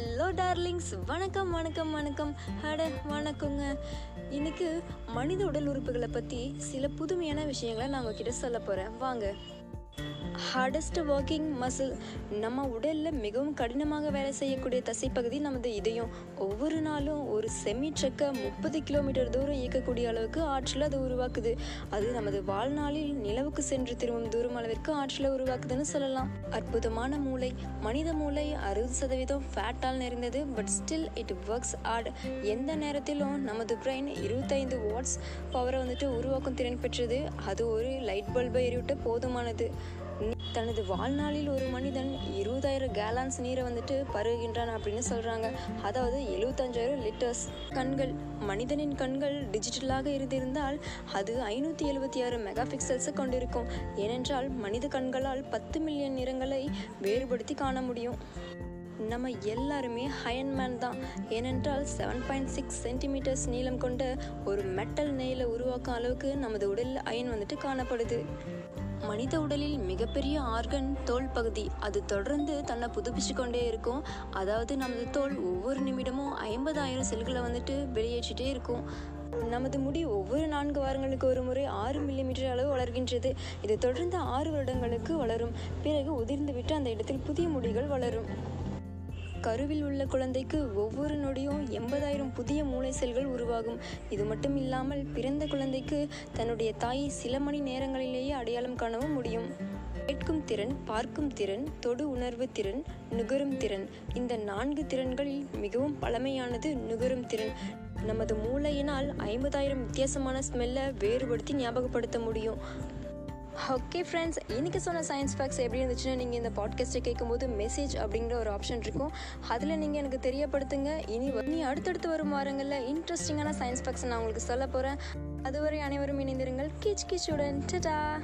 Hello darlings வணக்கம் வணக்கம் வணக்கம். அட வணக்கங்க. இன்னைக்கு மனித உடல் உறுப்புகளை பற்றி சில புதுமையான விஷயங்களை நான் உங்ககிட்ட சொல்ல போகிறேன் வாங்க. ஹார்டஸ்ட் ஒர்க்கிங் மசில் நம்ம உடலில் மிகவும் கடினமாக வேலை செய்யக்கூடிய தசைப்பகுதி நமது இதயம். ஒவ்வொரு நாளும் ஒரு செமி ட்ரக்கை முப்பது கிலோமீட்டர் தூரம் இயக்கக்கூடிய அளவுக்கு ஆற்றில் அது உருவாக்குது. அது நமது வாழ்நாளில் நிலவுக்கு சென்று திரும்பும் தூரம் அளவிற்கு ஆற்றலை உருவாக்குதுன்னு சொல்லலாம். அற்புதமான மூளை. மனித மூளை அறுபது சதவீதம் ஃபேட்டால் நிறைந்தது but still it works at எந்த நேரத்திலும் நமது பிரெயின் இருபத்தைந்து வாட்ஸ் பவரை வந்துட்டு உருவாக்கும் திறன் பெற்றது. அது ஒரு லைட் பல்பை எரிவிட்ட போதுமானது. தனது வாழ்நாளில் ஒரு மனிதன் இருபதாயிரம் கேலான்ஸ் நீரை வந்துட்டு பருகுகின்றான் அப்படின்னு சொல்கிறாங்க அதாவது எழுபத்தஞ்சாயிரம் லிட்டர்ஸ் கண்கள் மனிதனின் கண்கள் டிஜிட்டலாக இருந்திருந்தால் அது ஐநூற்றி எழுபத்தி ஆறு மெகா பிக்சல்ஸை கொண்டிருக்கும். ஏனென்றால் மனித கண்களால் பத்து மில்லியன் நிறங்களை வேறுபடுத்தி காண முடியும். நம்ம எல்லாருமே ஹயன்மேன் தான். ஏனென்றால் செவன் பாயிண்ட் சிக்ஸ் சென்டிமீட்டர்ஸ் நீளம் கொண்ட ஒரு மெட்டல் நெயிலை உருவாக்கும் அளவுக்கு நமது உடலில் அயன் வந்துட்டு காணப்படுது. மனித உடலில் மிகப்பெரிய ஆர்கன் தோல் பகுதி. அது தொடர்ந்து தன்னை புதுப்பிச்சு கொண்டே இருக்கும். அதாவது நமது தோல் ஒவ்வொரு நிமிடமும் ஐம்பதாயிரம் செல்களை வந்துட்டு வெளியேற்றிட்டே இருக்கும். நமது முடி ஒவ்வொரு நான்கு வாரங்களுக்கு ஒரு முறை ஆறு மில்லிமீட்டர் அளவு வளர்கின்றது. இது தொடர்ந்து ஆறு வருடங்களுக்கு வளரும். பிறகு உதிர்ந்துவிட்டு அந்த இடத்தில் புதிய முடிகள் வளரும். கருவில் உள்ள குழந்தைக்கு ஒவ்வொரு நொடியும் எண்பதாயிரம் புதிய மூளை செல்கள் உருவாகும். இது மட்டும் இல்லாமல் பிறந்த குழந்தைக்கு தன்னுடைய தாயை சில மணி நேரங்களிலேயே அடையாளம் காணவும் முடியும். கேட்கும் திறன் பார்க்கும் திறன் தொடு உணர்வு திறன் நுகரும் திறன். இந்த நான்கு திறன்களில் மிகவும் பழமையானது நுகரும் திறன். நமது மூளையினால் ஐம்பதாயிரம் வித்தியாசமான ஸ்மெல்லை வேறுபடுத்தி ஞாபகப்படுத்த முடியும். ஓகே ஃப்ரெண்ட்ஸ் இன்னைக்கு சொன்ன சயின்ஸ் ஃபேக்ஸ் எப்படி இருந்துச்சுன்னா நீங்கள் இந்த பாட்காஸ்ட்டை கேட்கும்போது மெசேஜ் அப்படிங்கிற ஒரு ஆப்ஷன் இருக்கும். அதில் நீங்கள் எனக்கு தெரியப்படுத்துங்க. இனி இனி அடுத்தடுத்து வரும் வாரங்களில் இன்ட்ரெஸ்டிங்கான சயின்ஸ் ஃபேக்ஸ் நான் உங்களுக்கு சொல்ல போகிறேன் அதுவரை அனைவரும் இணைந்திருங்கள். கிச் கிச்சுடன். டடா